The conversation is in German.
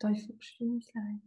Teufel, bestimmt sein.